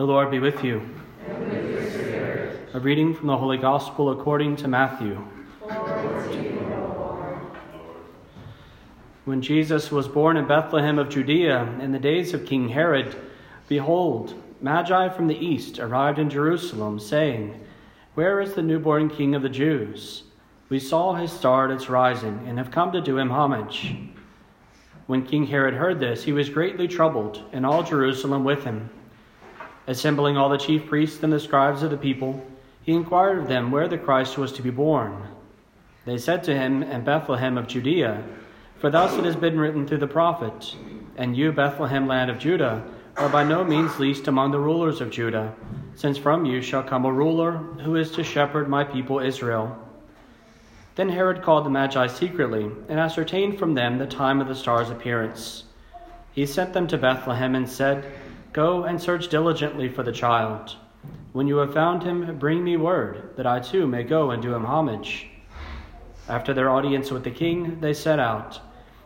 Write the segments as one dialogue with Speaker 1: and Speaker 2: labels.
Speaker 1: The Lord be with you. A reading from the Holy Gospel according to Matthew. when Jesus was born in Bethlehem of Judea in the days of King Herod, behold, Magi from the east arrived in Jerusalem, saying, Where is the newborn King of the Jews? We saw his star at its rising and have come to do him homage. When King Herod heard this, he was greatly troubled, and all Jerusalem with him. Assembling all the chief priests and the scribes of the people, he inquired of them where the Christ was to be born. They said to him, In Bethlehem of Judea, for thus it has been written through the prophet, And you, Bethlehem, land of Judah, are by no means least among the rulers of Judah, since from you shall come a ruler who is to shepherd my people Israel. Then Herod called the Magi secretly, and ascertained from them the time of the star's appearance. He sent them to Bethlehem and said, Go and search diligently for the child. When you have found him, bring me word, that I too may go and do him homage. After their audience with the king, they set out.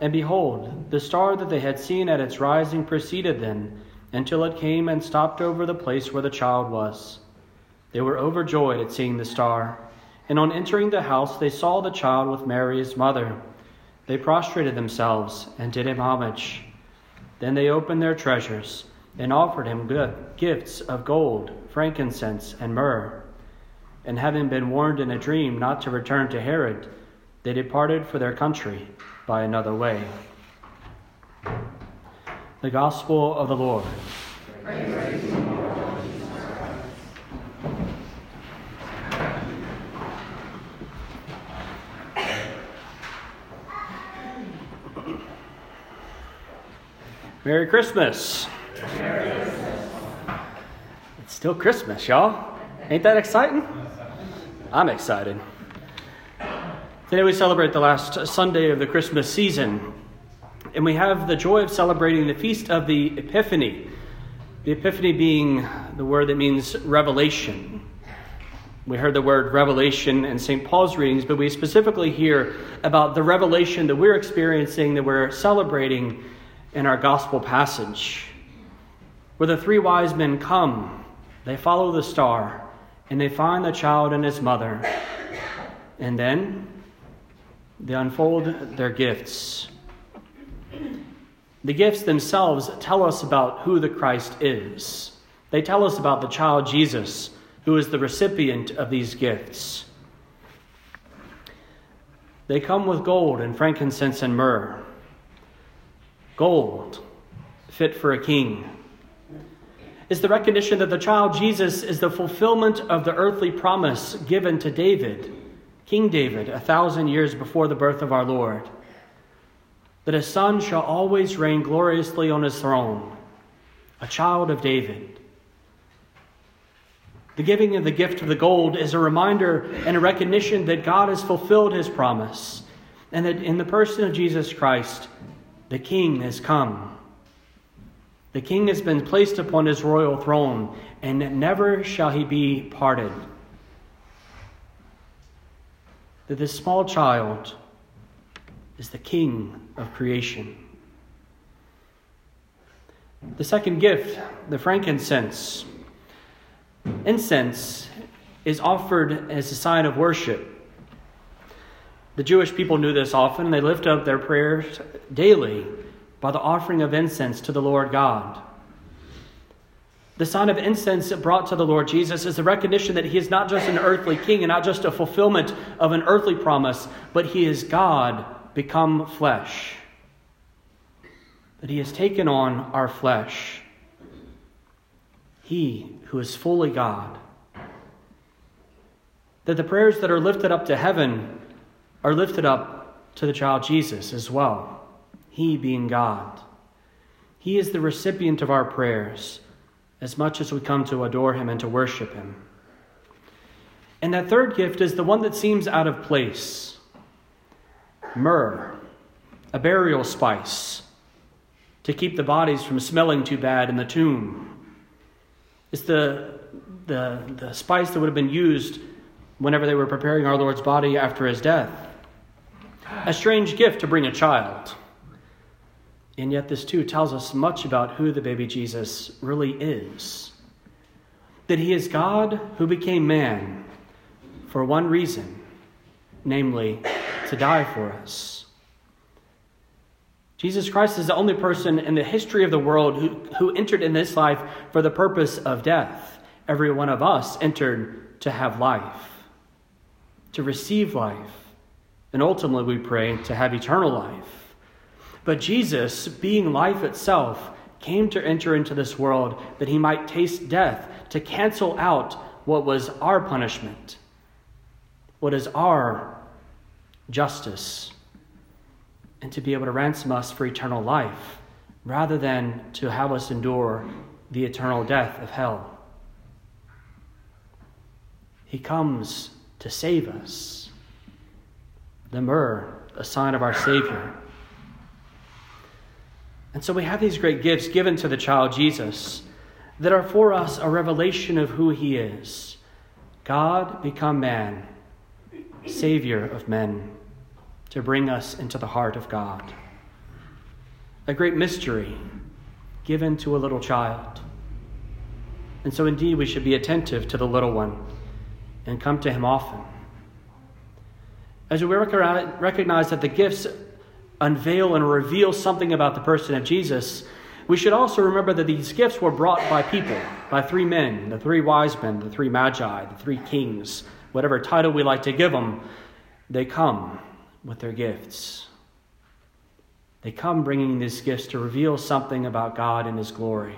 Speaker 1: And behold, the star that they had seen at its rising preceded them, until it came and stopped over the place where the child was. They were overjoyed at seeing the star. And on entering the house, they saw the child with Mary his mother. They prostrated themselves and did him homage. Then they opened their treasures and offered him gifts of gold, frankincense, and myrrh. And having been warned in a dream not to return to Herod, they departed for their country by another way. The Gospel of the Lord. Merry Christmas. Still Christmas, y'all. Ain't that exciting? I'm excited. Today we celebrate the last Sunday of the Christmas season, and we have the joy of celebrating the feast of the Epiphany. The Epiphany being the word that means revelation. We heard the word revelation in St. Paul's readings, but we specifically hear about the revelation that we're experiencing, that we're celebrating in our gospel passage, where the three wise men come, they follow the star, and they find the child and his mother. And then they unfold their gifts. The gifts themselves tell us about who the Christ is. They tell us about the child Jesus, who is the recipient of these gifts. They come with gold and frankincense and myrrh gold, fit for a king, is the recognition that the child Jesus is the fulfillment of the earthly promise given to David, King David, a thousand years before the birth of our Lord, that a son shall always reign gloriously on his throne, a child of David. The giving of the gift of the gold is a reminder and a recognition that God has fulfilled his promise, and that in the person of Jesus Christ, the king has come. The king has been placed upon his royal throne, and never shall he be parted. That this small child is the king of creation. The second gift, the frankincense. Incense is offered as a sign of worship. The Jewish people knew this often. They lift up their prayers daily by the offering of incense to the Lord God. The sign of incense brought to the Lord Jesus is the recognition that he is not just an earthly king and not just a fulfillment of an earthly promise, but he is God become flesh. That he has taken on our flesh. He who is fully God. That the prayers that are lifted up to heaven are lifted up to the child Jesus as well, He being God. He is the recipient of our prayers as much as we come to adore Him and to worship Him. And that third gift is the one that seems out of place myrrh, a burial spice to keep the bodies from smelling too bad in the tomb. It's the, the, the spice that would have been used whenever they were preparing our Lord's body after his death. A strange gift to bring a child. And yet, this too tells us much about who the baby Jesus really is. that he is God who became man for one reason, namely, to die for us. Jesus Christ is the only person in the history of the world who, who entered in this life for the purpose of death. Every one of us entered to have life, to receive life, and ultimately, we pray, to have eternal life. But Jesus, being life itself, came to enter into this world that he might taste death, to cancel out what was our punishment, what is our justice, and to be able to ransom us for eternal life, rather than to have us endure the eternal death of hell. He comes to save us. The myrrh, a sign of our Savior. And so we have these great gifts given to the child Jesus that are for us a revelation of who he is God become man, Savior of men, to bring us into the heart of God. A great mystery given to a little child. And so, indeed, we should be attentive to the little one and come to him often. As we recognize that the gifts unveil and reveal something about the person of Jesus, we should also remember that these gifts were brought by people, by three men, the three wise men, the three magi, the three kings, whatever title we like to give them, they come with their gifts. They come bringing these gifts to reveal something about God and His glory,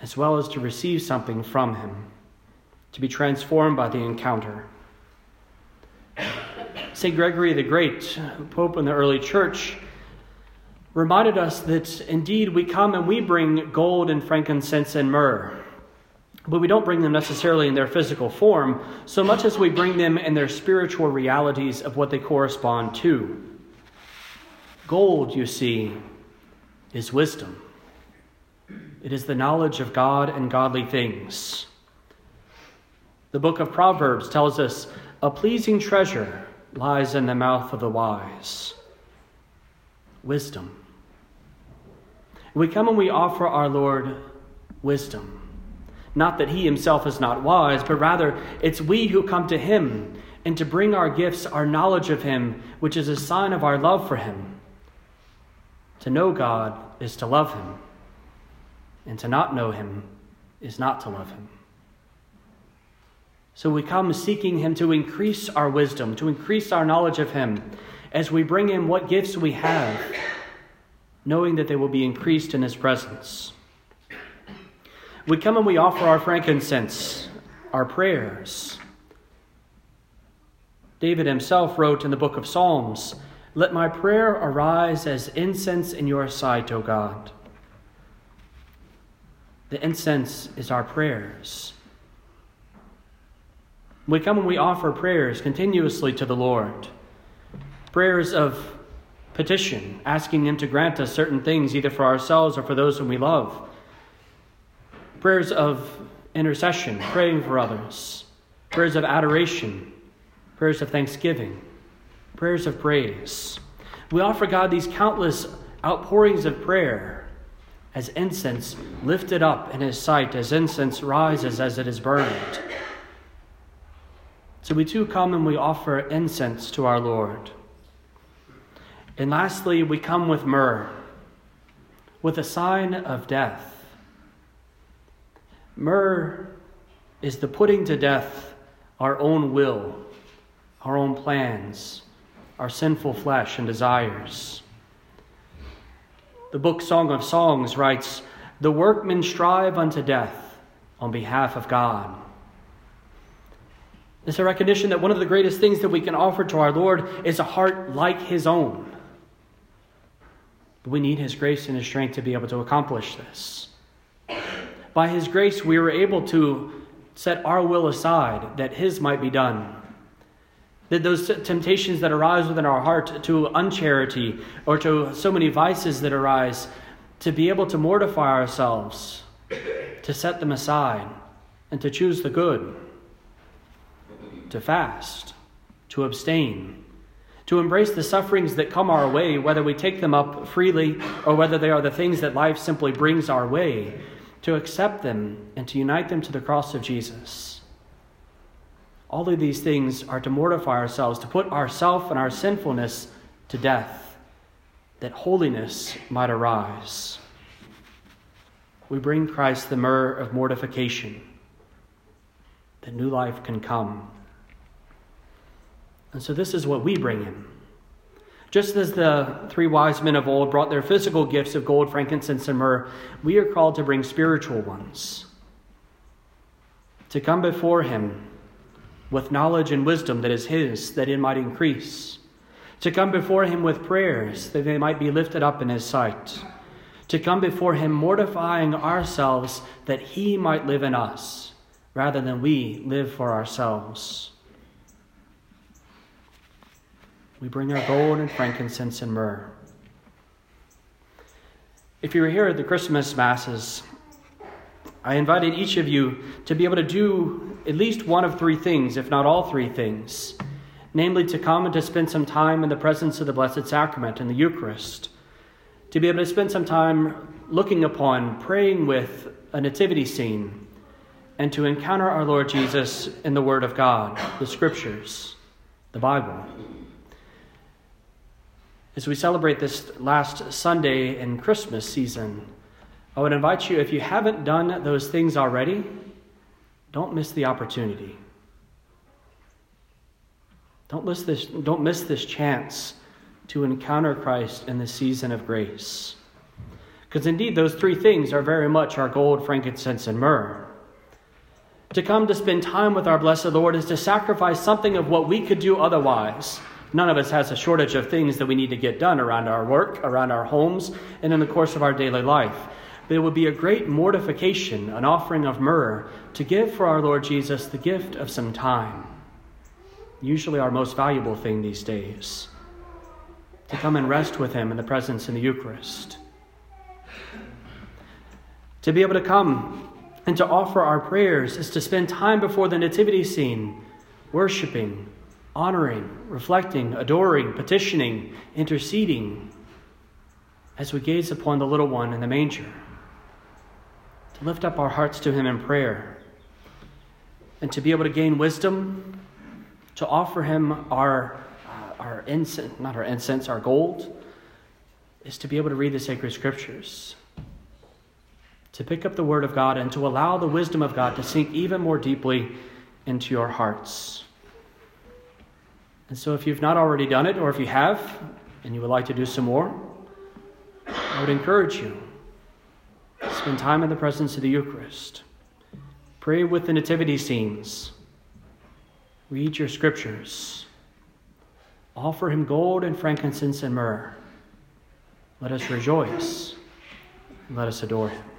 Speaker 1: as well as to receive something from Him, to be transformed by the encounter. St. Gregory the Great, Pope in the early church, reminded us that indeed we come and we bring gold and frankincense and myrrh. But we don't bring them necessarily in their physical form so much as we bring them in their spiritual realities of what they correspond to. Gold, you see, is wisdom, it is the knowledge of God and godly things. The book of Proverbs tells us a pleasing treasure lies in the mouth of the wise. Wisdom. We come and we offer our Lord wisdom. Not that he himself is not wise, but rather it's we who come to him and to bring our gifts, our knowledge of him, which is a sign of our love for him. To know God is to love him, and to not know him is not to love him. So we come seeking Him to increase our wisdom, to increase our knowledge of Him, as we bring Him what gifts we have, knowing that they will be increased in His presence. We come and we offer our frankincense, our prayers. David himself wrote in the book of Psalms, Let my prayer arise as incense in your sight, O God. The incense is our prayers. We come and we offer prayers continuously to the Lord. Prayers of petition, asking Him to grant us certain things, either for ourselves or for those whom we love. Prayers of intercession, praying for others. Prayers of adoration, prayers of thanksgiving, prayers of praise. We offer God these countless outpourings of prayer as incense lifted up in His sight, as incense rises as it is burned. So we too come and we offer incense to our Lord. And lastly, we come with myrrh, with a sign of death. Myrrh is the putting to death our own will, our own plans, our sinful flesh and desires. The book Song of Songs writes, The workmen strive unto death on behalf of God. It's a recognition that one of the greatest things that we can offer to our Lord is a heart like His own. But we need His grace and His strength to be able to accomplish this. By His grace, we were able to set our will aside that His might be done. That those temptations that arise within our heart to uncharity or to so many vices that arise, to be able to mortify ourselves, to set them aside, and to choose the good to fast, to abstain, to embrace the sufferings that come our way, whether we take them up freely or whether they are the things that life simply brings our way, to accept them, and to unite them to the cross of Jesus. All of these things are to mortify ourselves, to put ourself and our sinfulness to death, that holiness might arise. We bring Christ the myrrh of mortification, that new life can come. And so, this is what we bring Him. Just as the three wise men of old brought their physical gifts of gold, frankincense, and myrrh, we are called to bring spiritual ones. To come before Him with knowledge and wisdom that is His, that it might increase. To come before Him with prayers, that they might be lifted up in His sight. To come before Him mortifying ourselves, that He might live in us, rather than we live for ourselves. We bring our gold and frankincense and myrrh. If you were here at the Christmas Masses, I invited each of you to be able to do at least one of three things, if not all three things. Namely, to come and to spend some time in the presence of the Blessed Sacrament and the Eucharist. To be able to spend some time looking upon, praying with a nativity scene, and to encounter our Lord Jesus in the Word of God, the Scriptures, the Bible. As we celebrate this last Sunday in Christmas season, I would invite you, if you haven't done those things already, don't miss the opportunity. Don't miss this, don't miss this chance to encounter Christ in the season of grace. Because indeed, those three things are very much our gold, frankincense, and myrrh. To come to spend time with our blessed Lord is to sacrifice something of what we could do otherwise None of us has a shortage of things that we need to get done around our work, around our homes, and in the course of our daily life. But it would be a great mortification, an offering of myrrh, to give for our Lord Jesus the gift of some time. Usually our most valuable thing these days. To come and rest with Him in the presence in the Eucharist. To be able to come and to offer our prayers is to spend time before the nativity scene, worshiping, honoring, reflecting, adoring, petitioning, interceding as we gaze upon the little one in the manger. To lift up our hearts to him in prayer and to be able to gain wisdom, to offer him our, uh, our incense, not our incense, our gold, is to be able to read the sacred scriptures, to pick up the word of God, and to allow the wisdom of God to sink even more deeply into your hearts. And so, if you've not already done it, or if you have and you would like to do some more, I would encourage you spend time in the presence of the Eucharist. Pray with the nativity scenes. Read your scriptures. Offer him gold and frankincense and myrrh. Let us rejoice let us adore him.